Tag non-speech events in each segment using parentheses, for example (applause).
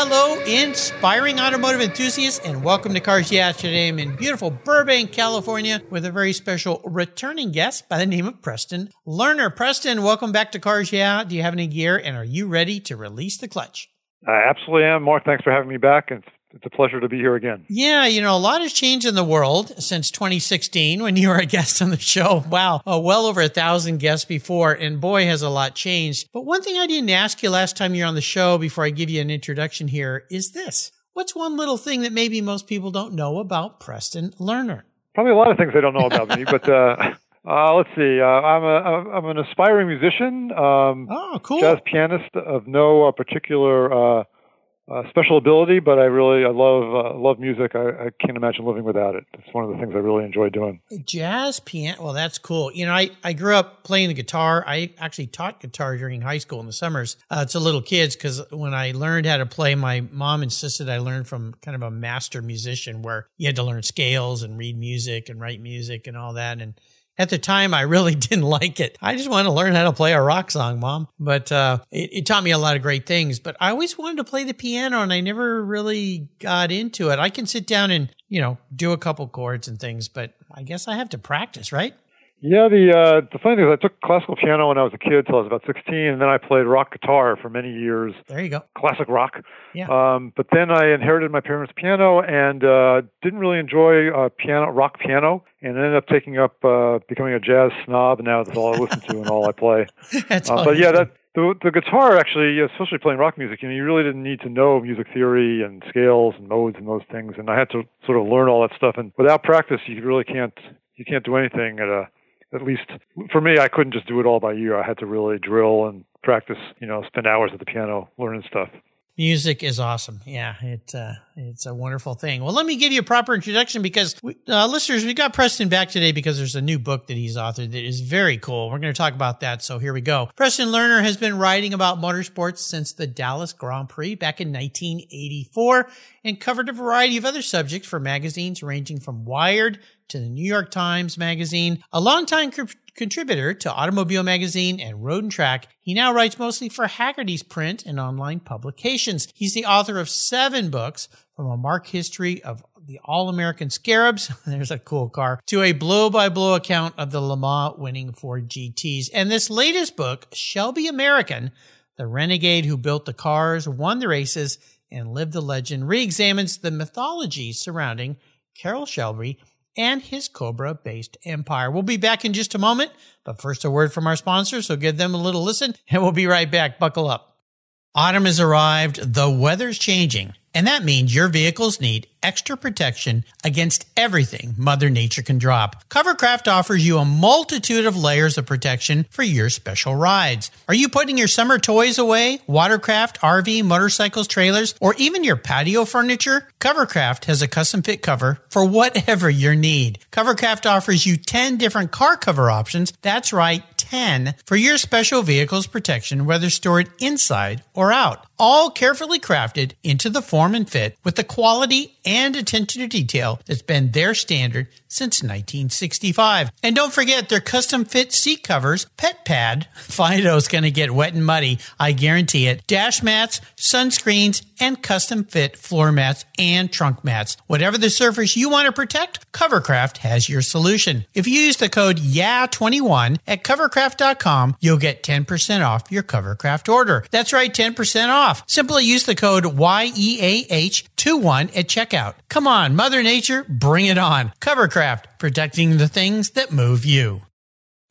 Hello, inspiring automotive enthusiasts, and welcome to Cars Yeah. Today I'm in beautiful Burbank, California, with a very special returning guest by the name of Preston Lerner. Preston, welcome back to Cars Yeah. Do you have any gear, and are you ready to release the clutch? I absolutely am. Mark, thanks for having me back. It's it's a pleasure to be here again. Yeah, you know, a lot has changed in the world since 2016 when you were a (laughs) guest on the show. Wow, uh, well over a thousand guests before, and boy, has a lot changed. But one thing I didn't ask you last time you're on the show before I give you an introduction here is this. What's one little thing that maybe most people don't know about Preston Lerner? Probably a lot of things they don't know about me, (laughs) but uh, uh, let's see. Uh, I'm a I'm an aspiring musician. Um, oh, cool. Jazz pianist of no uh, particular uh, special ability, but I really I love uh, love music. I, I, can't imagine living without it. It's one of the things I really enjoy doing. Jazz piano. Well, that's cool. You know, I, I grew up playing the guitar. I actually taught guitar during high school in the summers uh, to little kids because when I learned how to play, my mom insisted I learn from kind of a master musician where you had to learn scales and read music and write music and all that. And at the time, I really (laughs) didn't like it. I just wanted to learn how to play a rock song, mom. But uh, it, it, taught me a lot of great things. But I always wanted to play the piano, and I never really got into it. I can sit down and you know do a couple chords and things, but I guess I have to practice, right? Yeah, the uh, the funny thing is, I took classical piano when I was a kid till I was about 16, and then I played rock guitar for many years. There you go. Classic rock. Yeah. Um, but then I inherited my parents' piano and uh, didn't really enjoy uh, piano, rock piano, and ended up taking up uh, becoming a jazz snob. And now that's all I listen to and all I play. (laughs) that's uh, all but yeah, that the the guitar actually, especially playing rock music, you know, you really didn't need to know music theory and scales and modes and those things. And I had to sort of learn all that stuff. And without practice, you really can't you can't do anything at a at least for me, I couldn't just do it all by ear. I had to really drill and practice, you know, spend hours at the piano learning stuff. Music is awesome. Yeah, it uh, it's a wonderful thing. Well, let me give you a proper introduction because we, uh, listeners, we got Preston back today because there's a new book that he's authored that is very cool. We're going to talk about that. So here we go. Preston Lerner has been writing about motorsports since the Dallas Grand Prix back in 1984 and covered a variety of other subjects for magazines ranging from Wired to the New York Times Magazine. A longtime contributor to Automobile Magazine and Road and Track, he now writes mostly for Hagerty's print and online publications. He's the author of seven books from a mark history of the All American Scarabs, (laughs) there's a cool car, to a blow by blow account of the Le winning Ford GTs. And this latest book, Shelby American, the renegade who built the cars, won the races, and lived the legend, re examines the mythology surrounding Carroll Shelby and his Cobra based empire. We'll be back in just a moment, but first a word from our sponsor, so give them a little listen and we'll be right back. Buckle up. Autumn has arrived, the weather's changing, and that means your vehicles need extra protection against everything Mother Nature can drop. Covercraft offers you a multitude of layers of protection for your special rides. Are you putting your summer toys away, watercraft, RV, motorcycles, trailers, or even your patio furniture? Covercraft has a custom fit cover for whatever your need. Covercraft offers you 10 different car cover options. That's right, 10 for your special vehicle's protection, whether stored inside or out. All carefully crafted into the form and fit with the quality and attention to detail that's been their standard since 1965. And don't forget their custom fit seat covers, pet pad. (laughs) Fido's going to get wet and muddy. I guarantee it. Dash mats, sunscreens, and custom fit floor mats and trunk mats. Whatever the surface you want to protect, Covercraft has your solution. If you use the code YAH21 at covercraft.com, you'll get 10% off your Covercraft order. That's right, 10% off. Simply use the code YEAH21 at checkout. Come on, Mother Nature, bring it on. Covercraft, protecting the things that move you.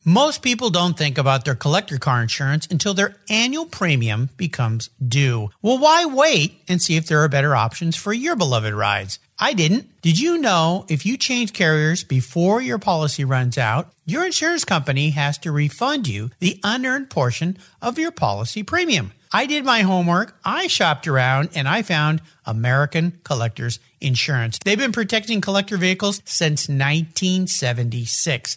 Most people don't think about their collector car insurance until their annual premium becomes due. Well, why wait and see if there are better options for your beloved rides? I didn't. Did you know if you change carriers before your policy runs out, your insurance company has to refund you the unearned portion of your policy premium? I did my homework, I shopped around, and I found American Collectors Insurance. They've been protecting collector vehicles since 1976.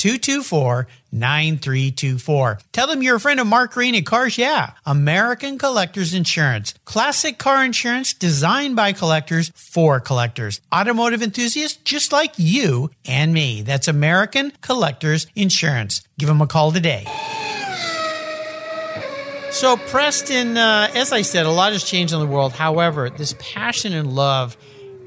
224 9324. Tell them you're a friend of Mark Green at Cars Yeah, American Collectors Insurance. Classic car insurance designed by collectors for collectors. Automotive enthusiasts just like you and me. That's American Collectors Insurance. Give them a call today. So, Preston, uh, as I said, a lot has changed in the world. However, this passion and love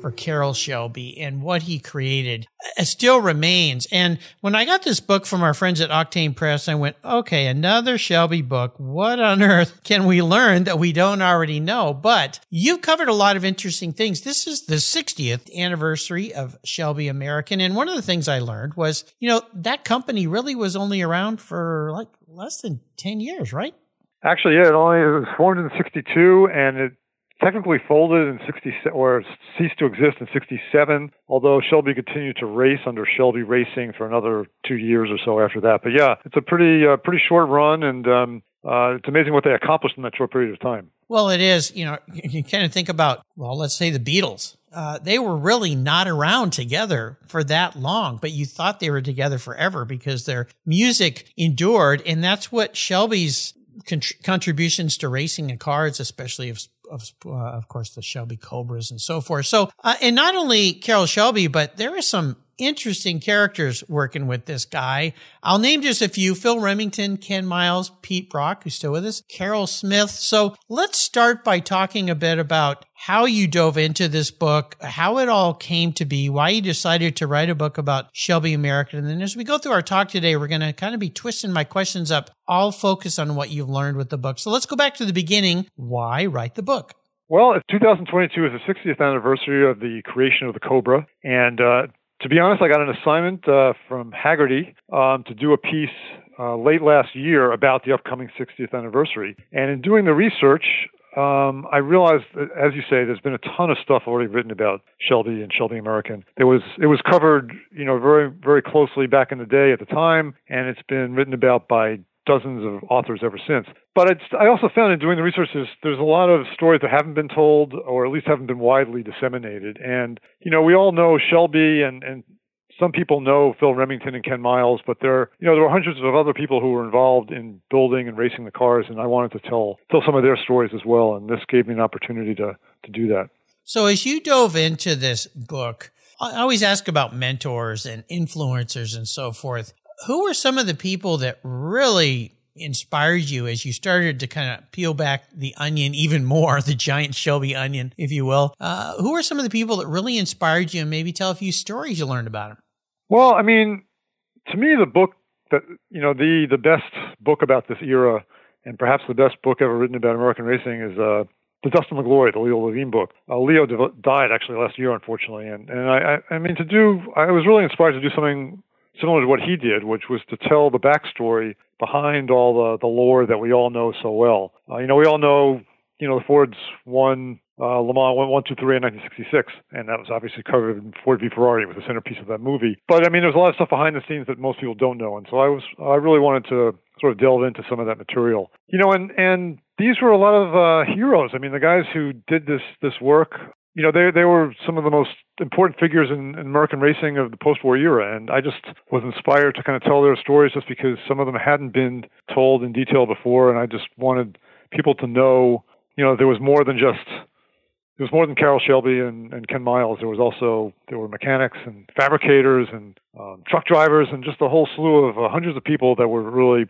for Carroll Shelby and what he created uh, still remains. And when I got this book from our friends at Octane Press, I went, okay, another Shelby book. What on earth can we learn that we don't already know? But you've covered a lot of interesting things. This is the 60th anniversary of Shelby American. And one of the things I learned was, you know, that company really was only around for like less than 10 years, right? Actually, yeah, it only it was formed in '62, and it technically folded in 60 or ceased to exist in 67 although shelby continued to race under shelby racing for another two years or so after that but yeah it's a pretty uh, pretty short run and um, uh, it's amazing what they accomplished in that short period of time well it is you know you kind of think about well let's say the beatles uh, they were really not around together for that long, but you thought they were together forever because their music endured. And that's what Shelby's contributions to racing and cars, especially of of, uh, of course, the Shelby Cobras and so forth. So, uh, and not only Carroll Shelby, but there are some interesting characters working with this guy. I'll name just a few Phil Remington, Ken Miles, Pete Brock, who's still with us, Carroll Smith. So let's start by talking a bit about how you dove into this book, how it all came to be, why you decided to write a book about Shelby American. And then as we go through our talk today, we're going to kind of be twisting my questions up, all focus on what you've learned with the book. So let's go back to the beginning. Why write the book? Well, 2022 is the 60th anniversary of the creation of the Cobra, and uh, to be honest, I got an assignment uh, from Hagerty um, to do a piece uh, late last year about the upcoming 60th anniversary. And in doing the research, um, I realized, that, as you say, there's been a ton of stuff already written about Shelby and Shelby American. It was it was covered, you know, very very closely back in the day at the time, and it's been written about by dozens of authors ever since. But I also found in doing the research there's, there's a lot of stories that haven't been told or at least haven't been widely disseminated. And, you know, we all know Shelby and, and some people know Phil Remington and Ken Miles, but there, you know, there were hundreds of other people who were involved in building and racing the cars, and I wanted to tell tell some of their stories as well. And this gave me an opportunity to to do that. So, as you dove into this book, I always ask about mentors and influencers and so forth who were some of the people that really inspired you as you started to kind of peel back the onion even more, (laughs) the giant Shelby onion, if you will? Uh, who are some of the people that really inspired you and maybe tell a few stories you learned about them? Well, I mean, to me, the book that, you know, the, the best book about this era and perhaps the best book ever written about American racing is, uh, the Dust and the Glory, the Leo Levine book. Uh, Leo died actually last year, unfortunately, and and I, I I mean to do I was really inspired to do something similar to what he did, which was to tell the backstory behind all the, the lore that we all know so well. Uh, you know, we all know, you know, the Fords won uh, Le Mans 1, 1, 2, 3 in 1966, and that was obviously covered in Ford v Ferrari, was the centerpiece of that movie. But I mean, there's a lot of stuff behind the scenes that most people don't know, and so I was, I really wanted to sort of delve into some of that material. You know, and and these were a lot of uh, heroes. I mean, the guys who did this this work you know, they they were some of the most important figures in, in, American racing of the post-war era, and I just was inspired to kind of tell their stories just because some of them hadn't been told in detail before, and I just wanted people to know, you know, there was more than just there was more than Carroll Shelby and, and Ken Miles. There was also there were mechanics and fabricators and um, truck drivers and just a whole slew of uh, hundreds of people that were really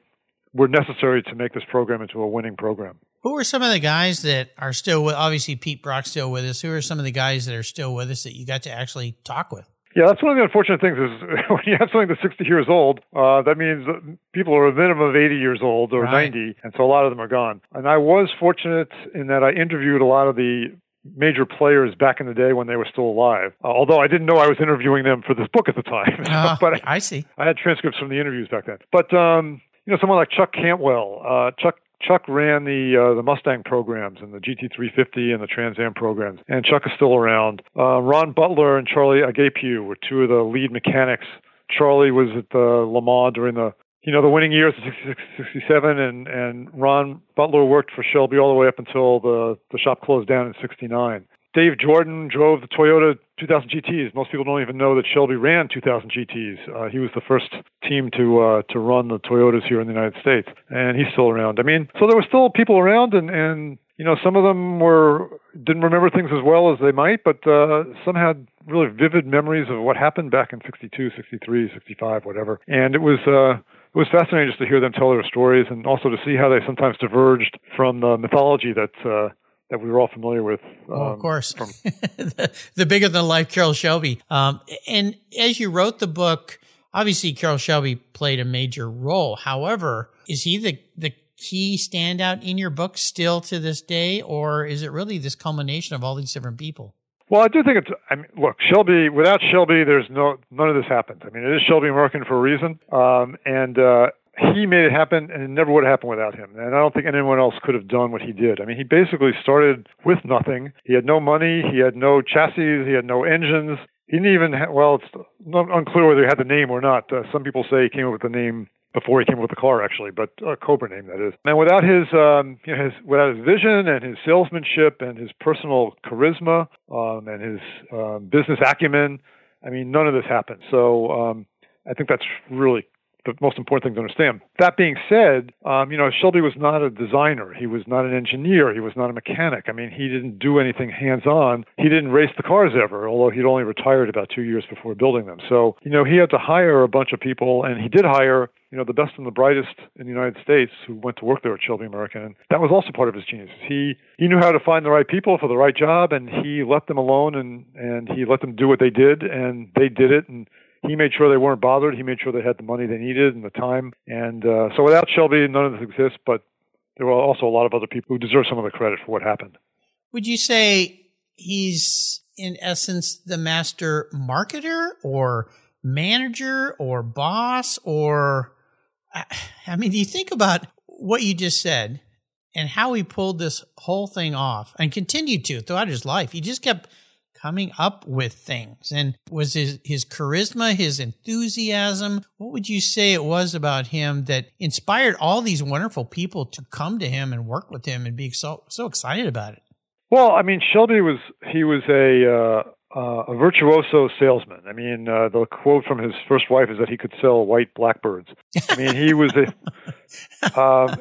were necessary to make this program into a winning program. Who are some of the guys that are still with? Obviously, Pete Brock's still with us. Who are some of the guys that are still with us that you got to actually talk with? Yeah, that's one of the unfortunate things is (laughs) when you have something that's 60 years old, uh, that means people are a minimum of 80 years old or right. 90, and so a lot of them are gone. And I was fortunate in that I interviewed a lot of the major players back in the day when they were still alive. Uh, although I didn't know I was interviewing them for this book at the time, uh, (laughs) but I, I, see. I had transcripts from the interviews back then. But um, you know, someone like Chuck Cantwell, uh, Chuck Chuck ran the uh, the Mustang programs and the GT350 and the Trans Am programs, and Chuck is still around. Uh, Ron Butler and Charlie Agapiou were two of the lead mechanics. Charlie was at the Le Mans during the you know the winning years of 66, 67, and and Ron Butler worked for Shelby all the way up until the the shop closed down in '69. Dave Jordan drove the Toyota 2000 GTs. Most people don't even know that Shelby ran 2000 GTs. Uh, he was the first team to uh, to run the Toyotas here in the United States, and he's still around. I mean, so there were still people around, and and you know some of them were didn't remember things as well as they might, but uh, some had really vivid memories of what happened back in 62, 63, 65, whatever. And it was uh, it was fascinating just to hear them tell their stories, and also to see how they sometimes diverged from the mythology that. Uh, that we were all familiar with. Um, of course, from- (laughs) the, the, bigger than life Carroll Shelby. Um, and as you wrote the book, obviously Carroll Shelby played a major role. However, is he the the key standout in your book still to this day, or is it really this culmination of all these different people? Well, I do think it's. I mean, look, Shelby. Without Shelby, there's no none of this happens. I mean, it is Shelby American for a reason, um, and uh, he made it happen, and it never would have happened without him. And I don't think anyone else could have done what he did. I mean, he basically started with nothing. He had no money. He had no chassis. He had no engines. He didn't even. Ha- well, it's unclear whether he had the name or not. Uh, some people say he came up with the name before he came up with the car, actually, but a Cobra name that is. And without his, um, you know, his without his vision and his salesmanship and his personal charisma um, and his um, business acumen, I mean, none of this happened. So um, I think that's really the most important thing to understand. That being said, um, you know, Shelby was not a designer. He was not an engineer. He was not a mechanic. I mean, he didn't do anything hands-on. He didn't race the cars ever, although he'd only retired about two years before building them. So, you know, he had to hire a bunch of people, and he did hire you know, the best and the brightest in the United States who went to work there at Shelby American. And that was also part of his genius. He he knew how to find the right people for the right job and he let them alone and, and he let them do what they did and they did it and he made sure they weren't bothered. He made sure they had the money they needed and the time. And uh, so without Shelby, none of this exists. But there were also a lot of other people who deserve some of the credit for what happened. Would you say he's in essence the master marketer or manager or boss or I mean, do you think about what you just said and how he pulled this whole thing off and continued to throughout his life? He just kept coming up with things and was his, his charisma, his enthusiasm. What would you say it was about him that inspired all these wonderful people to come to him and work with him and be so, so excited about it? Well, I mean, Shelby was, he was a, uh, uh, a virtuoso salesman. I mean, uh, the quote from his first wife is that he could sell white blackbirds. I mean, he was a, (laughs) um,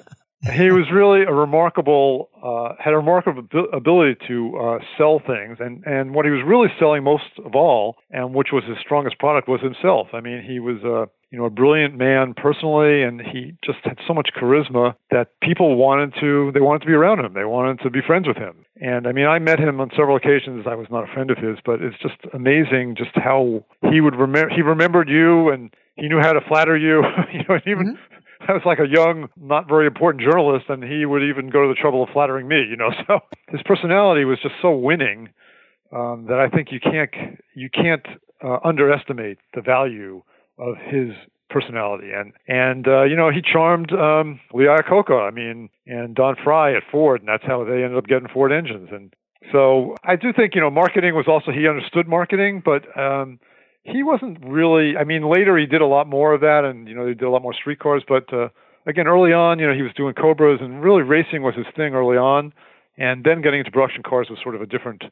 he was really a remarkable uh, had a remarkable ability to uh, sell things. And and what he was really selling most of all and which was his strongest product was himself. I mean he was a you know a brilliant man personally and he just had so much charisma that people wanted to they wanted to be around him. They wanted to be friends with him. And i mean i met him on several occasions. I was not a friend of his but it's just amazing just how he would remember he remembered you and he knew how to flatter you (laughs) you know and even mm-hmm (laughs) I was like a young, not very important journalist, and he would even go to the trouble of flattering me. You know, (laughs) so his personality was just so winning um, that I think you can't you can't uh, underestimate the value of his personality. And and uh, you know, he charmed um, Lee Iacocca, I mean, and Don Frey at Ford, and that's how they ended up getting Ford engines. And so I do think you know, marketing was also he understood marketing, but um, he wasn't really. I mean, later he did a lot more of that, and you know, he did a lot more street cars. But uh, again, early on, you know, he was doing Cobras, and really racing was his thing early on. And then getting into production cars was sort of a different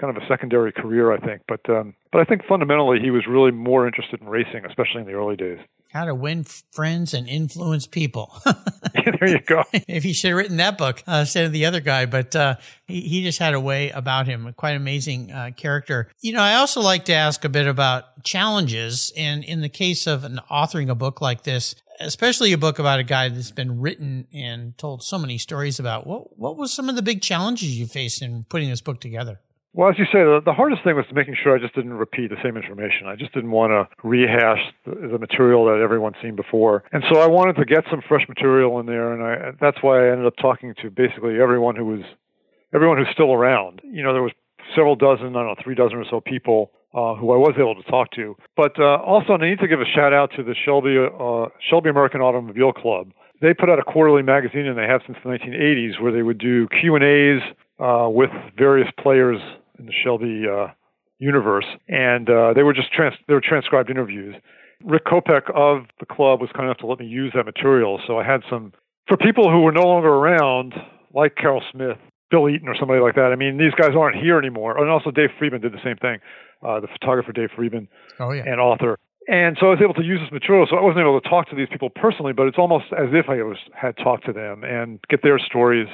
kind of a secondary career, I think. But um, but I think fundamentally he was really more interested in racing, especially in the early days. How to win friends and influence people. (laughs) (laughs) there you go. if he should have written that book uh, instead of the other guy, but uh, he, he just had a way about him, a quite amazing uh, character. You know, I also like to ask a bit about challenges. And in the case of an authoring a book like this, especially a book about a guy that's been written and told so many stories about, what, what was some of the big challenges you faced in putting this book together? Well, as you say, the, the hardest thing was making sure I just didn't repeat the same information. I just didn't want to rehash the, the material that everyone's seen before. And so I wanted to get some fresh material in there, and I, that's why I ended up talking to basically everyone who was everyone who's still around. You know, there was several dozen, I don't know, three dozen or so people uh, who I was able to talk to. But uh, also, I need to give a shout out to the Shelby uh, Shelby American Automobile Club. They put out a quarterly magazine, and they have since the 1980s, where they would do Q and A's uh, with various players in the Shelby uh, universe, and uh, they were just trans- they were transcribed interviews. Rick Kopec of the club was kind enough to let me use that material, so I had some for people who were no longer around, like Carroll Smith, Bill Eaton, or somebody like that. I mean, these guys aren't here anymore, and also Dave Friedman did the same thing. Uh, the photographer Dave Friedman oh, yeah. and author. And so I was able to use this material. So I wasn't able to talk to these people personally, but it's almost as if I was, had talked to them and get their stories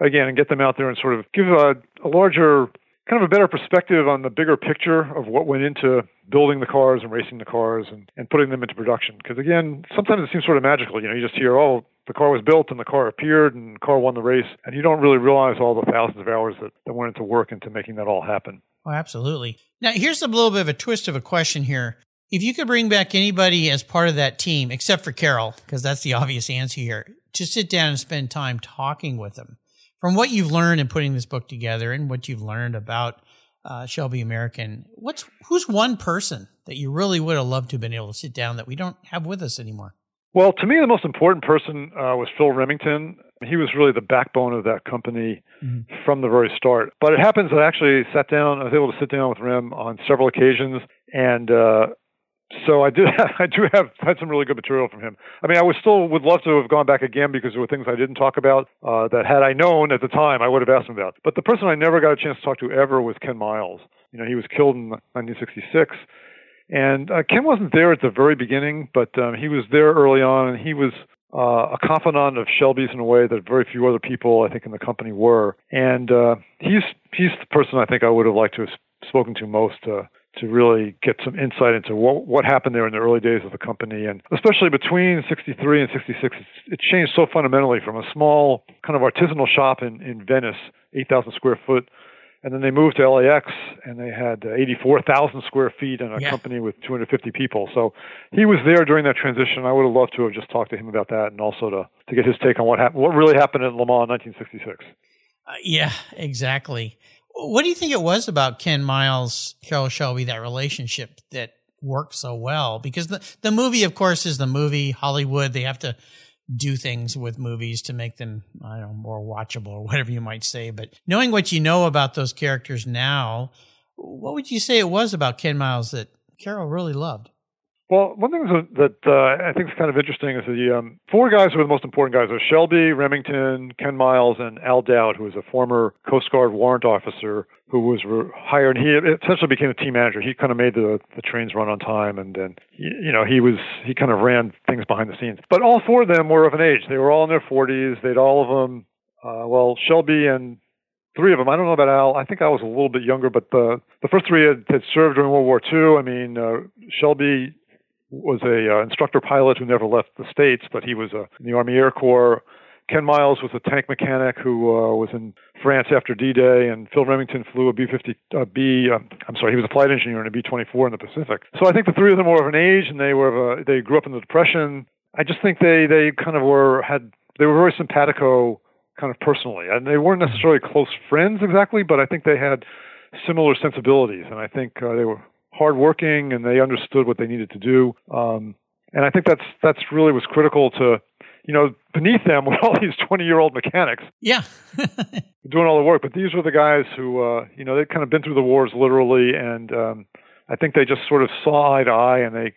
again and get them out there and sort of give a, a larger kind of a better perspective on the bigger picture of what went into building the cars and racing the cars and, and putting them into production. Because again, sometimes it seems sort of magical. You know, you just hear, oh, the car was built and the car appeared and the car won the race, and you don't really realize all the thousands of hours that, that went into work into making that all happen. Oh, absolutely. Now, here's a little bit of a twist of a question here. If you could bring back anybody as part of that team, except for Carroll, because that's the obvious answer here, to sit down and spend time talking with them, from what you've learned in putting this book together and what you've learned about uh, Shelby American, what's who's one person that you really would have loved to have been able to sit down that we don't have with us anymore? Well, to me, the most important person uh, was Phil Remington. He was really the backbone of that company mm-hmm. from the very start. But it happens that I actually sat down. I was able to sit down with Rem on several occasions, and uh, so I did. (laughs) I do have had some really good material from him. I mean, I would still would love to have gone back again because there were things I didn't talk about uh, that had I known at the time I would have asked him about. But the person I never got a chance to talk to ever was Ken Miles. You know, he was killed in 1966, and uh, Ken wasn't there at the very beginning, but um, he was there early on, and he was uh, a confidant of Shelby's in a way that very few other people, I think, in the company were. And uh, he's he's the person I think I would have liked to have spoken to most uh, to really get some insight into what, what happened there in the early days of the company. And especially between 63 and 66, it changed so fundamentally from a small kind of artisanal shop in, in Venice, 8,000 square foot, and then they moved to LAX and they had 84,000 square feet and a yeah. company with 250 people. So he was there during that transition. I would have loved to have just talked to him about that and also to, to get his take on what happened, what really happened in Le Mans in 1966. Uh, yeah, exactly. What do you think it was about Ken Miles, Carroll Shelby, that relationship that worked so well? Because the, the movie, of course, is the movie Hollywood. They have to do things with movies to make them, I don't know, more watchable or whatever you might say. But knowing what you know about those characters now, what would you say it was about Ken Miles that Carroll really loved? Well, one thing that uh, I think is kind of interesting is the um, four guys who are the most important guys are Shelby, Remington, Ken Miles, and Al Dowd, who was a former Coast Guard warrant officer who was re- hired. He essentially became a team manager. He kind of made the the trains run on time, and then you know he was he kind of ran things behind the scenes. But all four of them were of an age. They were all in their 40s. They'd all of them. Uh, well, Shelby and three of them. I don't know about Al. I think I was a little bit younger, but the the first three had, had served during World War II. I mean, uh, Shelby was a uh, instructor pilot who never left the states, but he was uh, in the Army Air Corps. Ken Miles was a tank mechanic who uh, was in France after D-Day, and Phil Remington flew a B-50 uh, B. Uh, I'm sorry, he was a flight engineer in a B-24 in the Pacific. So I think the three of them were of an age, and they were uh, they grew up in the Depression. I just think they they kind of were had they were very simpatico kind of personally, and they weren't necessarily close friends exactly, but I think they had similar sensibilities, and I think uh, they were hardworking and they understood what they needed to do. Um, and I think that's that's really was critical to, you know, beneath them were (laughs) all these twenty year old mechanics. Yeah, (laughs) doing all the work. But these were the guys who, uh, you know, they'd kind of been through the wars literally, and um, I think they just sort of saw eye to eye, and they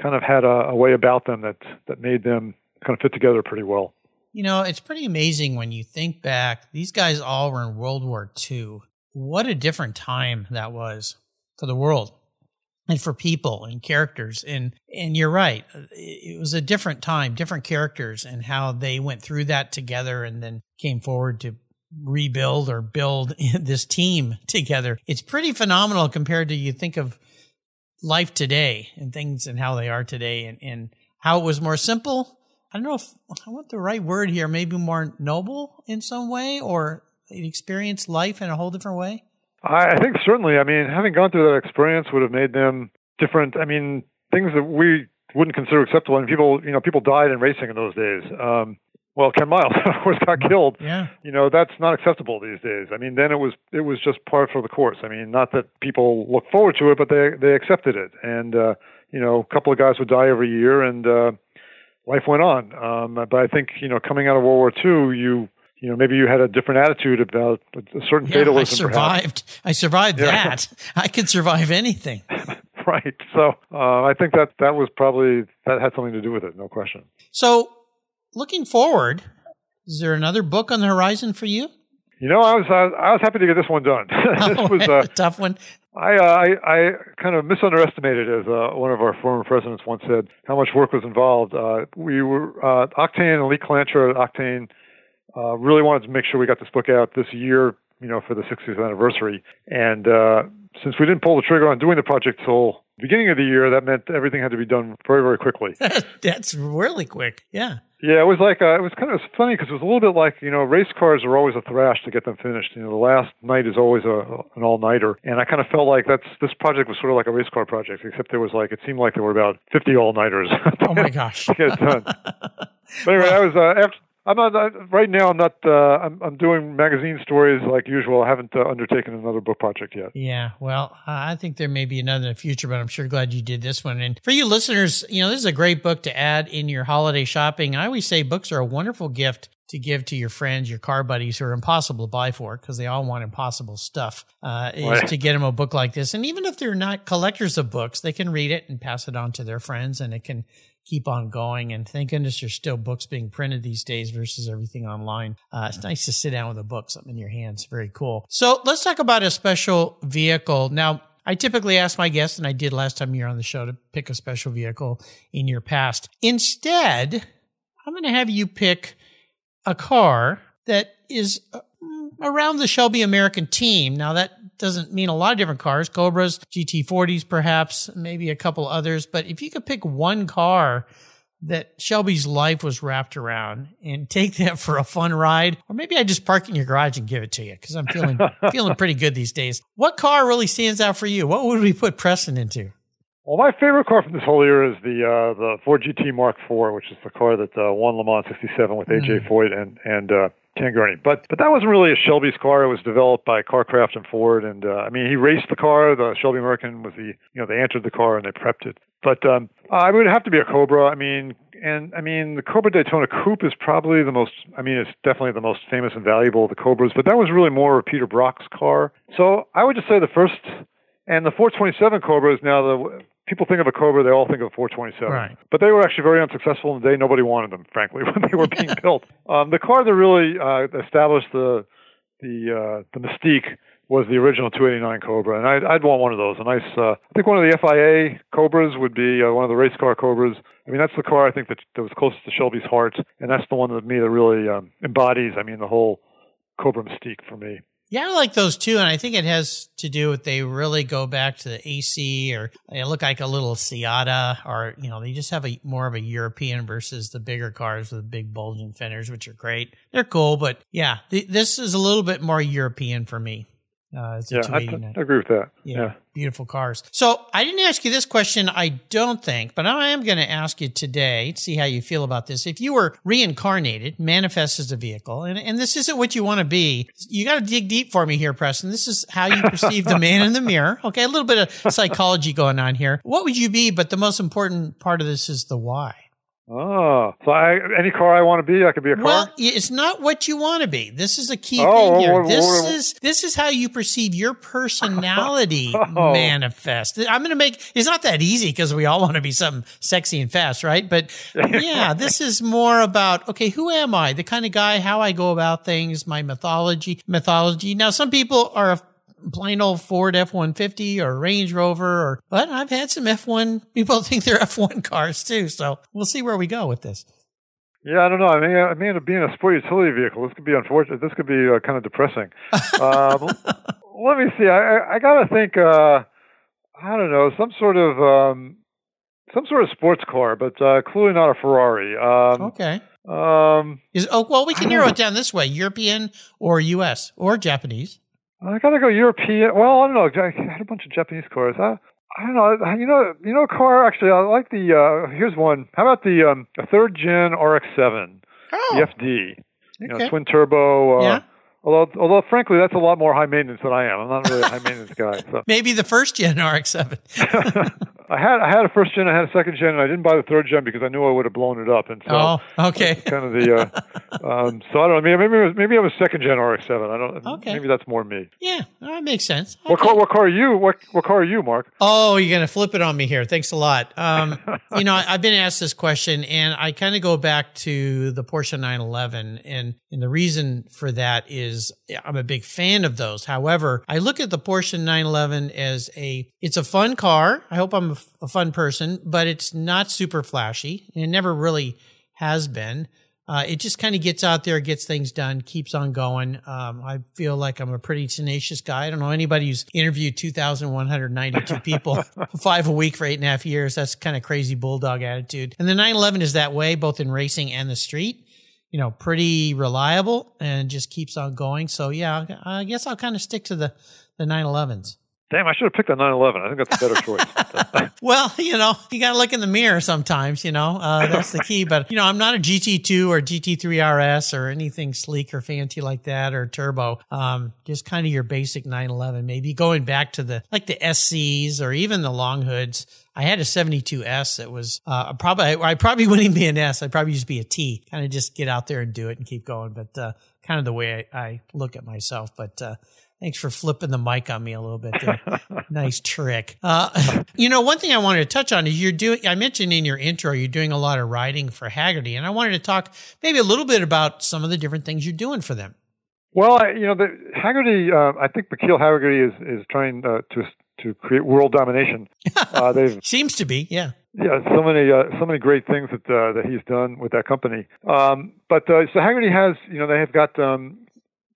kind of had a, a way about them that that made them kind of fit together pretty well. You know, it's pretty amazing when you think back. These guys all were in World War II. What a different time that was for the world and for people and characters. And and you're right uh, it was a different time different characters and how they went through that together and then came forward to rebuild or build (laughs) this team together. It's pretty phenomenal compared to you think of life today and things and how they are today and, and how it was more simple. I don't know if i want the right word here maybe more noble in some way or experienced life in a whole different way I think certainly. I mean, having gone through that experience would have made them different. I mean, things that we wouldn't consider acceptable. And people, you know, people died in racing in those days. Um, well, Ken Miles, (laughs) of course, got killed. Yeah. You know, that's not acceptable these days. I mean, then it was it was just part for the course. I mean, not that people look forward to it, but they they accepted it. And uh, you know, a couple of guys would die every year, and uh, life went on. Um, but I think you know, coming out of World War II, you you know, maybe you had a different attitude about a certain Yeah, fatalism. I survived. I survived Yeah. that. I could survive anything. (laughs) right? So uh, I think that that was probably that had something to do with it, no question. So, looking forward, is there another book on the horizon for you? You know, I was I was happy to get this one done. (laughs) this was (laughs) uh, a tough one. I, uh, I I kind of misunderestimated, as uh, one of our former presidents once said, how much work was involved. Uh, we were uh, Octane and Lee Klancher at Octane uh, really wanted to make sure we got this book out this year, you know, for the 60th anniversary. And uh, since we didn't pull the trigger on doing the project till beginning of the year, that meant everything had to be done very very quickly. (laughs) That's really quick. Yeah. Yeah, it was like uh, it was kind of funny because it was a little bit like you know race cars are always a thrash to get them finished. You know, the last night is always a an all nighter, and I kind of felt like that's this project was sort of like a race car project, except there was like it seemed like there were about fifty all nighters. (laughs) Oh my gosh. to get it done. (laughs) But anyway, I was uh, after. I'm not right now. I'm not. Uh, I'm, I'm doing magazine stories like usual. I haven't uh, undertaken another book project yet. Yeah, well, I think there may be another in the future, but I'm sure glad you did this one. And for you listeners, you know, this is a great book to add in your holiday shopping. I always say books are a wonderful gift to give to your friends, your car buddies who are impossible to buy for because they all want impossible stuff. Uh, is Right. to get them a book like this, and even if they're not collectors of books, they can read it and pass it on to their friends, and it can keep on going. And thank goodness there's still books being printed these days versus everything online. Uh, it's nice to sit down with a book, something in your hands. Very cool. So let's talk about a special vehicle. Now, I typically ask my guests, and I did last time you were on the show, to pick a special vehicle in your past. Instead, I'm going to have you pick a car that is uh, around the Shelby American team. Now, that doesn't mean a lot of different cars Cobras, GT40s, perhaps, maybe a couple others. But if you could pick one car that Shelby's life was wrapped around and (laughs) take that for a fun ride, or maybe I just park in your garage and give it to you because I'm feeling (laughs) feeling pretty good these days. What car really stands out for you? What would we put Preston into? Well, my favorite car from this whole year is the uh, the Ford GT Mark IV, which is the car that uh, won Le Mans '67 with AJ Foyt and and uh, Gurney. But but that wasn't really a Shelby's car. It was developed by Kar Kraft and Ford. And uh, I mean, he raced the car. The Shelby American was the you know they entered the car and they prepped it. But um, I would have to be a Cobra. I mean, and I mean the Cobra Daytona Coupe is probably the most. I mean, it's definitely the most famous and valuable of the Cobras. But that was really more of Peter Brock's car. So I would just say the first. And the 427 Cobra is now the people think of a Cobra, they all think of a 427. Right. But they were actually very unsuccessful in the day. Nobody wanted them, frankly, (laughs) when they were being (laughs) built. Um, the car that really uh, established the the uh, the mystique was the original 289 Cobra, and I'd, I'd want one of those. A nice, uh, I think one of the FIA Cobras would be uh, one of the race car Cobras. I mean, that's the car I think that, that was closest to Shelby's heart, and that's the one that me that really um, embodies. I mean, the whole Cobra mystique for me. Yeah, I like those too, and I think it has to do with they really go back to the AC, or they look like a little Seata, or you know, they just have a more of a European versus the bigger cars with big bulging fenders, which are great. They're cool, but yeah, th- this is a little bit more European for me. Uh, it's a Yeah, I, I agree with that. Yeah, yeah. beautiful cars. So I didn't ask you this question, I don't think, but I am going to ask you today to see how you feel about this. If you were reincarnated, manifest as a vehicle, and, and this isn't what you want to be, you got to dig deep for me here, Preston. This is how you perceive the man in the mirror. (laughs) Okay, a little bit of psychology going on here. What would you be? But the most important part of this is the why. Oh, so I, any car I want to be, I could be a car. Well, it's not what you want to be. This is a key Oh, thing here. what- this what- is this is how you perceive your personality (laughs) Oh. manifest. I'm going to make it's not that easy because we all want to be something sexy and fast, right? But yeah, (laughs) this is more about okay, who am I? The kind of guy, how I go about things, my mythology, mythology. Now, some people are a plain old Ford F one fifty or Range Rover, or but I've had some F one people (laughs) think they're F one cars too. So we'll see where we go with this. Yeah, I don't know. I mean, I mean, being a sport utility vehicle, this could be unfortunate. This could be uh, kind of depressing. (laughs) um, let me see. I, I, I got to think. Uh, I don't know, some sort of um, some sort of sports car, but uh, clearly not a Ferrari. Um, Okay. um, Is oh well, we can narrow it down this way: European or U.S. or Japanese. I gotta go European. Well, I don't know. I had a bunch of Japanese cars. I, I don't know. You know, you know, a car. Actually, I like the. Uh, here's one. How about the um, a third gen RX-7? Oh. the FD. You Okay. know, twin turbo. Uh, Yeah. Although, although frankly, that's a lot more high maintenance than I am. I'm not really a high maintenance guy. So (laughs) Maybe the first gen RX-7. (laughs) I had I had a first gen, I had a second gen, and I didn't buy the third gen because I knew I would have blown it up. And so oh, okay. kind of the. Uh, (laughs) um, so I don't know. Maybe maybe maybe I was second gen RX-7. I don't. Okay. Maybe that's more me. Yeah, that makes sense. What car? What car are you? What what car are you, Mark? Oh, you're going to flip it on me here. Thanks a lot. Um, (laughs) you know, I've been asked this question, and I kind of go back to the Porsche 911, and and the reason for that is I'm a big fan of those. However, I look at the Porsche 911 as a it's a fun car. I hope I'm a, f- a fun person, but it's not super flashy. And It never really has been. Uh, it just kind of gets out there, gets things done, keeps on going. Um, I feel like I'm a pretty tenacious guy. I don't know anybody who's interviewed 2,192 (laughs) people, (laughs) five a week for eight and a half years. That's kind of crazy bulldog attitude. And the 911 is that way, both in racing and the street. You know, pretty reliable and just keeps on going. So yeah, I guess I'll kind of stick to the the 911s. Damn, I should have picked a 911. I think that's a better choice. (laughs) Well, you know, you got to look in the mirror sometimes, you know, uh, that's the key. But, you know, I'm not a GT2 or GT3 RS or anything sleek or fancy like that or turbo. Um, just kind of your basic 911, maybe going back to the, like the SCs or even the long hoods. I had a 72S that was, uh, probably, I probably wouldn't even be an S. I'd probably just be a T, kind of just get out there and do it and keep going. But, uh, kind of the way I, I look at myself. But, uh, Thanks for flipping the mic on me a little bit there. (laughs) nice trick. Uh, (laughs) you know, one thing I wanted to touch on is you're doing, I mentioned in your intro, you're doing a lot of writing for Hagerty. And I wanted to talk maybe a little bit about some of the different things you're doing for them. well, I, you know, the, Hagerty. Uh, I think McKeel Hagerty is is trying uh, to to create world domination. (laughs) Uh, they've Seems to be, yeah. Yeah, so many uh, so many great things that uh, that he's done with that company. Um, but uh, so Hagerty has, you know, they have got um,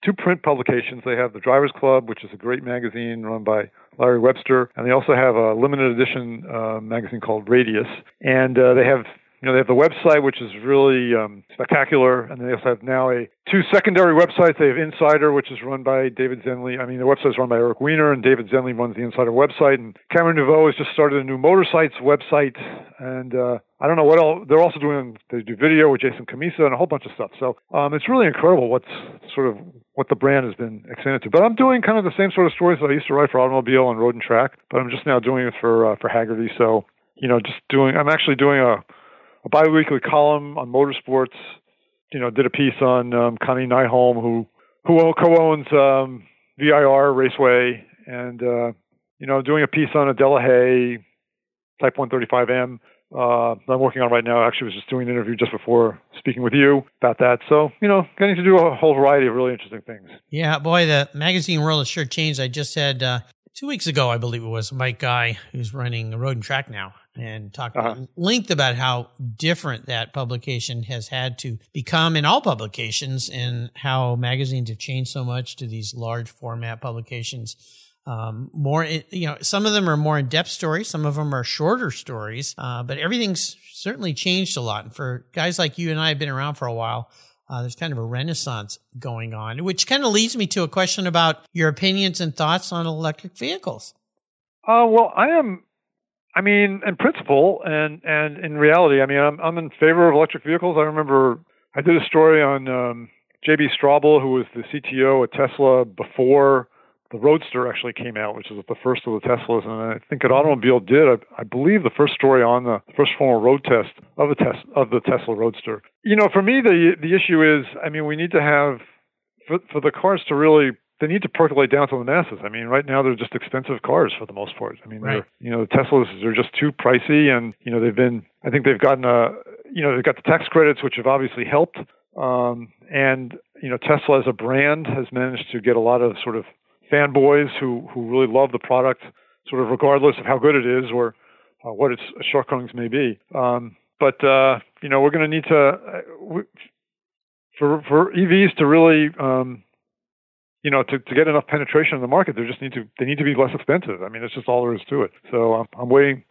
two print publications. They have the Drivers Club, which is a great magazine run by Larry Webster, and they also have a limited edition uh, magazine called Radius. And uh, they have you know, they have the website, which is really um, spectacular, and they also have now a two secondary websites. They have Insider, which is run by David Zenlea. I mean, the website is run by Eric Weiner, and David Zenlea runs the Insider website. And Cameron Neveu has just started a new Motorsites website, and uh, I don't know what else. They're also doing they do video with Jason Cammisa and a whole bunch of stuff. So um, it's really incredible what's sort of what the brand has been extended to. But I'm doing kind of the same sort of stories that I used to write for Automobile and Road and Track, but I'm just now doing it for uh, for Hagerty. So you know, just doing. I'm actually doing a a biweekly column on motorsports. You know, did a piece on um, Connie Nyholm, who who co-owns um, VIR Raceway, and uh, you know, doing a piece on a Delahaye Type 135M. Uh, I'm working on right now. Actually, was just doing an interview just before speaking with you about that. So, you know, getting to do a whole variety of really interesting things. Yeah, boy, the magazine world has sure changed. I just had uh, two weeks ago, I believe it was, Mike Guy, who's running Road and Track now, and talked Uh-huh. at length about how different that publication has had to become in all publications and how magazines have changed so much to these large format publications. Um, more, you know, some of them are more in depth stories, some of them are shorter stories, uh, but everything's certainly changed a lot. And for guys like you and I have been around for a while, uh, there's kind of a renaissance going on, which kind of leads me to a question about your opinions and thoughts on electric vehicles. Uh, well, I am. I mean, in principle and and in reality, I mean, I'm I'm in favor of electric vehicles. I remember I did a story on um, J.B. Straubel, who was the CTO at Tesla before the Roadster actually came out, which was the first of the Teslas. And I think an Automobile did, I, I believe, the first story on the first formal road test of the test of the Tesla Roadster. You know, for me, the the issue is, I mean, we need to have for for the cars to really they need to percolate down to the masses. I mean, right now they're just expensive cars for the most part. I mean, Right. they're you know the Teslas are just too pricey, and you know they've been. I think they've gotten a you know they've got the tax credits, which have obviously helped, um, and you know Tesla as a brand has managed to get a lot of sort of fanboys who who really love the product, sort of regardless of how good it is or uh, what its shortcomings may be. Um, but uh, you know we're going to need to uh, we, for for EVs to really um, you know, to, to get enough penetration in the market, they just need to they need to be less expensive. I mean, that's just all there is to it. So I'm, I'm waiting.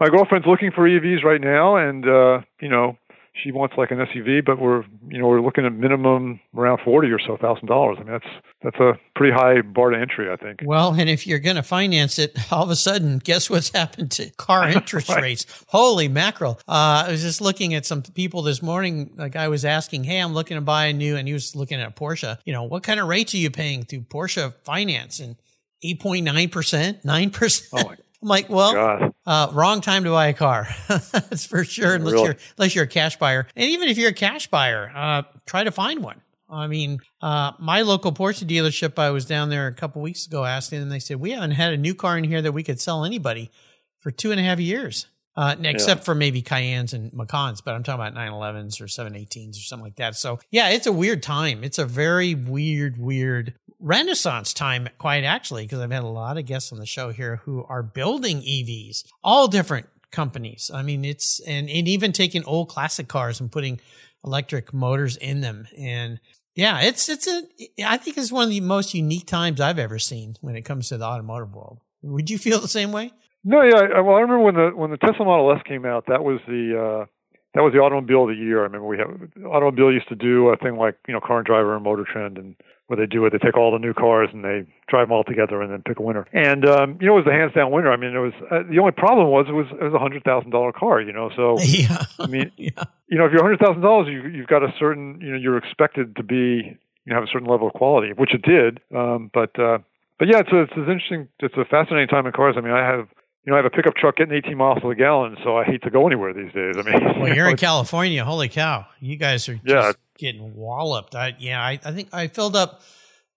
My girlfriend's looking for EVs right now, and uh, you know, she wants like an SUV, but we're you know we're looking at minimum around forty or so thousand dollars. I mean that's that's a pretty high bar to entry, I think. Well, and if you're going to finance it, all of a sudden, guess what's (laughs) happened to car (laughs) interest right. rates? Holy mackerel! Uh, I was just looking at some people this morning. A guy was asking, "Hey, I'm looking to buy a new," and he was looking at a Porsche. You know, what kind of rates are you paying through Porsche finance? And 8.9%, 9%. Oh I'm like, well, uh, wrong time to buy a car. (laughs) That's for sure, unless really? you're unless you're a cash buyer. And even if you're a cash buyer, uh, try to find one. I mean, uh, my local Porsche dealership, I was down there a couple weeks ago asking, and they said we haven't had a new car in here that we could sell anybody for two and a half years. Uh, except yeah. for maybe Cayennes and Macans, but I'm talking about 911s or 718s or something like that. So yeah, it's a weird time. It's a very weird, weird renaissance time, quite actually, because I've had a lot of guests on the show here who are building EVs, all different companies. I mean, it's, and, and even taking old classic cars and putting electric motors in them. And yeah, it's, it's a, I think it's one of the most unique times I've ever seen when it comes to the automotive world. Would you feel the same way? No, yeah. Well, I remember when the when the Tesla Model S came out. That was the uh, that was the automobile of the year. I remember we have automobile used to do a thing like you know Car and Driver and Motor Trend, and where they do it, they take all the new cars and they drive them all together and then pick a winner. And um, you know, it was the hands down winner. I mean, it was uh, the only problem was it was it was a hundred thousand dollar car. You know, so (laughs) yeah. I mean, (laughs) yeah. you know, if you're a hundred thousand dollars, you you've got a certain you know you're expected to be you know, have a certain level of quality, which it did. Um, but uh, but yeah, it's a, it's an interesting, it's a fascinating time in cars. I mean, I have you know, I have a pickup truck getting 18 miles to the gallon, so I hate to go anywhere these days. I mean, well, you're (laughs) in California. Holy cow. You guys are yeah. getting walloped. I, yeah, I, I think I filled up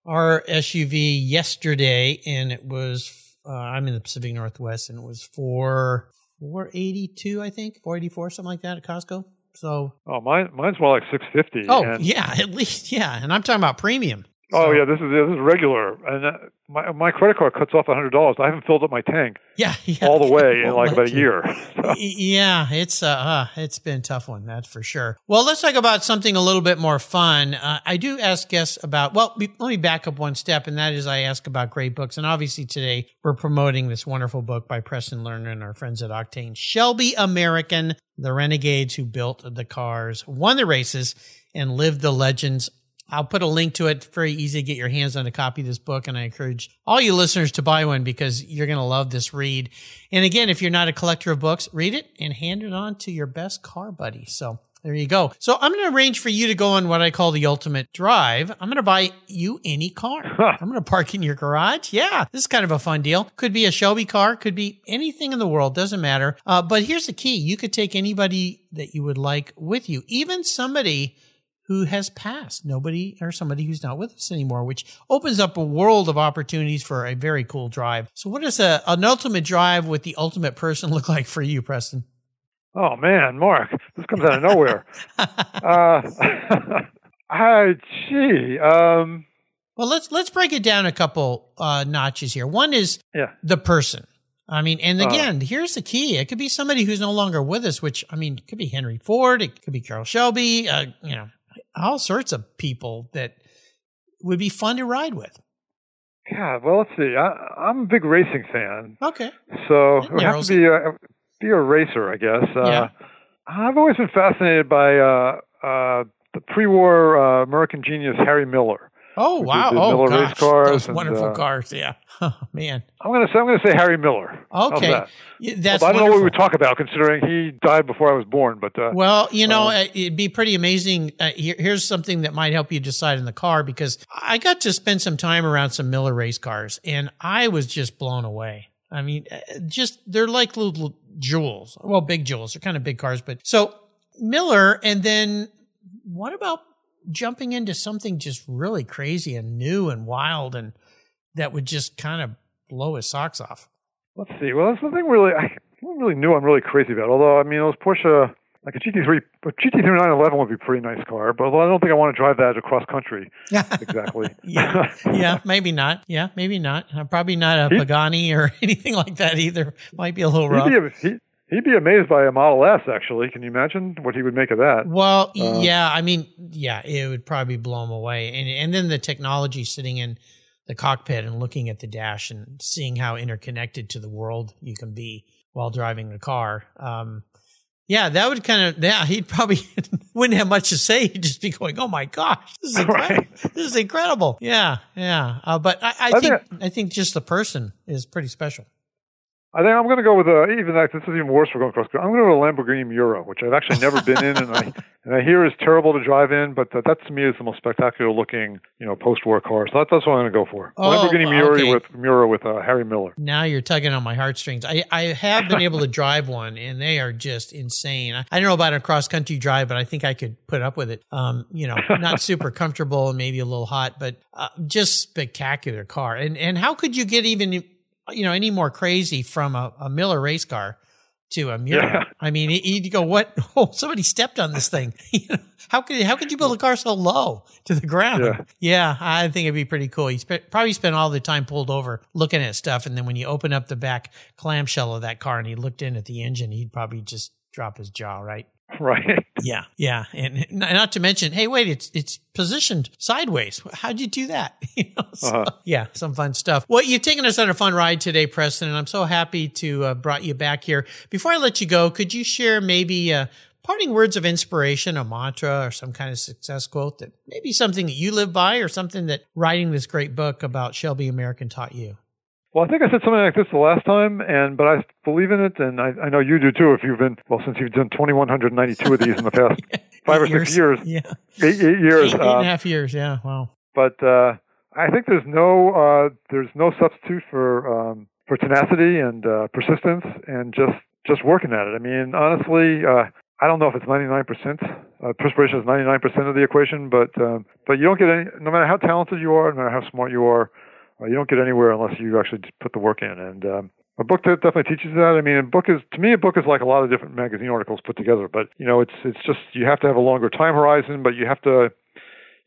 our SUV yesterday and it was, uh, I'm in the Pacific Northwest and it was for 482, I think, 484, something like that at Costco. So, oh, mine, mine's more like 650. Oh, and, yeah, (laughs) at least, yeah. And I'm talking about premium. Oh yeah, this is this is regular, and uh, my my credit card cuts off a hundred dollars. I haven't filled up my tank. Yeah, (laughs) yeah all the way in like about a year. (laughs) So. Yeah, it's uh, uh, it's been a tough one, that's for sure. Well, let's talk about something a little bit more fun. Uh, I do ask guests about. Well, be, let me back up one step, and that is I ask about great books. And obviously today we're promoting this wonderful book by Preston Lerner and our friends at Octane, Shelby American, the renegades who built the cars, won the races, and lived the legends I'll put a link to it. Very easy to get your hands on a copy of this book. And I encourage all you listeners to buy one because you're going to love this read. And again, if you're not a collector of books, read it and hand it on to your best car buddy. So there you go. So I'm going to arrange for you to go on what I call the ultimate drive. I'm going to buy you any car. Huh. (laughs) I'm going to park in your garage. Yeah, this is kind of a fun deal. Could be a Shelby car, could be anything in the world, doesn't matter. Uh, but here's the key. You could take anybody that you would like with you, even somebody who has passed, nobody or somebody who's not with us anymore, which opens up a world of opportunities for a very cool drive. So, what does a, an ultimate drive with the ultimate person look like for you, Preston? Oh man, Mark, this comes out of nowhere. (laughs) uh, (laughs) I, gee, um, well, let's let's break it down a couple uh, notches here. One is yeah. the person. I mean, and uh-huh. again, uh, here's the key. It could be somebody who's no longer with us, which I mean, it could be Henry Ford, it could be Carroll Shelby, uh, you know, all sorts of people that would be fun to ride with. Yeah, well, let's see. I, am a big racing fan. Okay. So (laughs) it would have to be a, be a racer, I guess. Uh, yeah. I've always been fascinated by uh, uh, the pre-war uh, American genius Harry Miller. Oh wow! Oh Miller gosh, those and, wonderful uh, cars. Yeah. (laughs) Oh, man. I'm gonna say I'm gonna say Harry Miller. Okay. That? Yeah, that's. I don't wonderful. know what we would talk about, considering he died before I was born. But uh, well, you know, um, it'd be pretty amazing. Uh, here, here's something that might help you decide in the car because I got to spend some time around some Miller race cars, and I was just blown away. I mean, uh, just they're like little jewels. Well, big jewels. They're kind of big cars, but so Miller, and then what about jumping into something just really crazy and new and wild and that would just kind of blow his socks off? Let's see. Well, that's something really I really knew I'm really crazy about. Although I mean, it those Porsche like a GT3, a GT3 911 would be a pretty nice car, but I don't think I want to drive that across country. Yeah. (laughs) Exactly. yeah, yeah, maybe not. Yeah, maybe not. Uh, probably not a Pagani or (laughs) anything like that either. Might be a little rough. He'd be, he, He'd be amazed by a Model S, actually. Can you imagine what he would make of that? Well, uh, yeah, I mean, yeah, it would probably blow him away. And and then the technology sitting in the cockpit and looking at the dash and seeing how interconnected to the world you can be while driving a car. Um, Yeah, that would kind of, yeah, he'd probably (laughs) wouldn't have much to say. He'd just be going, oh my gosh, this is (laughs) incredible. Right. This is incredible. Yeah, yeah. Uh, but I, I, think, I think just the person is pretty special. I think I'm going to go with a, even that this is even worse for going cross country. I'm going to go with a Lamborghini Miura, which I've actually never been in, and I (laughs) and I hear is terrible to drive in, but that, that to me is the most spectacular looking, you know, post-war car. So that, that's what I'm going to go for. Oh, Lamborghini okay. with Miura with uh, Harry Miller. Now you're tugging on my heartstrings. I I have been able to (laughs) drive one, and they are just insane. I, I don't know about a cross country drive, but I think I could put up with it. Um, you know, not (laughs) super comfortable and maybe a little hot, but uh, just spectacular car. And and how could you get even you know, any more crazy from a, a Miller race car to a Miura. Yeah. I mean, you'd go, what? (laughs) Oh, somebody stepped on this thing. (laughs) how could how could you build a car so low to the ground? Yeah, yeah I think it'd be pretty cool. You sp- probably spent all the time pulled over looking at stuff, and then when you open up the back clamshell of that car and he looked in at the engine, he'd probably just drop his jaw, right? (laughs) Right. Yeah, yeah, and not to mention, hey, wait, it's it's positioned sideways. How'd you do that? (laughs) you know, so, uh-huh. Yeah, some fun stuff. Well, you've taken us on a fun ride today, Preston, and I'm so happy to uh, brought you back here. Before I let you go, could you share maybe uh, parting words of inspiration, a mantra, or some kind of success quote that maybe something that you live by, or something that writing this great book about Shelby American taught you? Well, I think I said something like this the last time, and but I believe in it, and I, I know you do too. If you've been well, since you've done 2,192 of these in the past (laughs) five or years. six years, yeah, eight, eight years, eight, eight uh, and a half years, yeah, wow. But uh, I think there's no uh, there's no substitute for um, for tenacity and uh, persistence and just just working at it. I mean, honestly, uh, I don't know if it's 99%. Uh, perspiration is 99% of the equation, but um, but you don't get any. No matter how talented you are, no matter how smart you are uh, you don't get anywhere unless you actually put the work in. And um, a book that definitely teaches that. I mean, a book is to me a book is like a lot of different magazine articles put together. But you know, it's it's just you have to have a longer time horizon, but you have to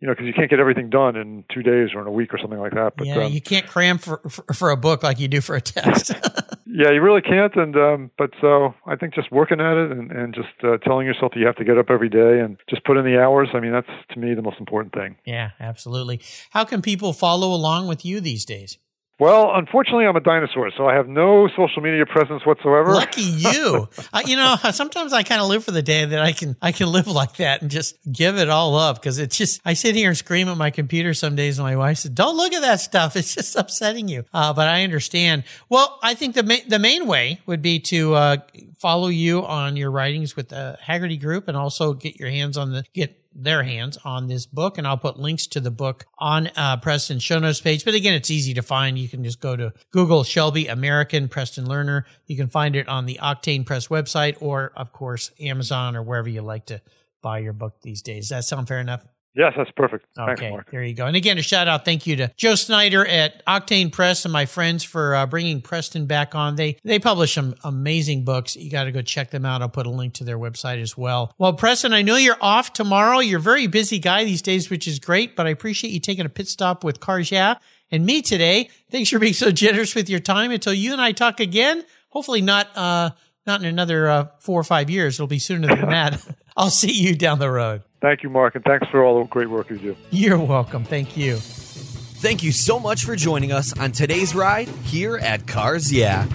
you know, because you can't get everything done in two days or in a week or something like that. But yeah, um, you can't cram for, for, for a book like you do for a test. (laughs) yeah, you really can't. And um, but so I think just working at it and and just uh, telling yourself that you have to get up every day and just put in the hours. I mean, that's to me the most important thing. Yeah, absolutely. How can people follow along with you these days? Well, unfortunately, I'm a dinosaur, so I have no social media presence whatsoever. Lucky you. (laughs) uh, you know, sometimes I kind of live for the day that I can I can live like that and just give it all up because it's just I sit here and scream at my computer some days, and my wife says, "Don't look at that stuff; it's just (laughs) upsetting you." Uh, but I understand. Well, I think the ma- the main way would be to uh, follow you on your writings with the Hagerty Group, and also get your hands on the get their hands on this book. And I'll put links to the book on uh, Preston show notes page. But again, it's easy to find. You can just go to Google Shelby American Preston Lerner. You can find it on the Octane Press website or, of course, Amazon or wherever you like to buy your book these days. Does that sound fair enough? Yes, that's perfect. Okay, Thanks, there you go. And again, a shout out, thank you to Joe Snyder at Octane Press and my friends for uh, bringing Preston back on. They they publish some amazing books. You got to go check them out. I'll put a link to their website as well. Well, Preston, I know you're off tomorrow. You're a very busy guy these days, which is great. But I appreciate you taking a pit stop with Cars Yeah and me today. Thanks for being so generous with your time. Until you and I talk again, hopefully not uh, not in another uh, four or five years. It'll be sooner than (laughs) that. I'll see you down the road. Thank you, Mark, and thanks for all the great work you do. You're welcome. Thank you. Thank you so much for joining us on today's ride here at Cars Yeah.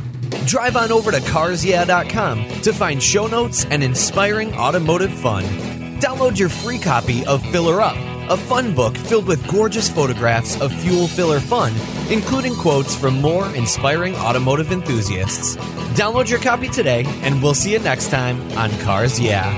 Drive on over to carsyeah.com to find show notes and inspiring automotive fun. Download your free copy of Filler Up, a fun book filled with gorgeous photographs of fuel filler fun, including quotes from more inspiring automotive enthusiasts. Download your copy today, and we'll see you next time on Cars Yeah.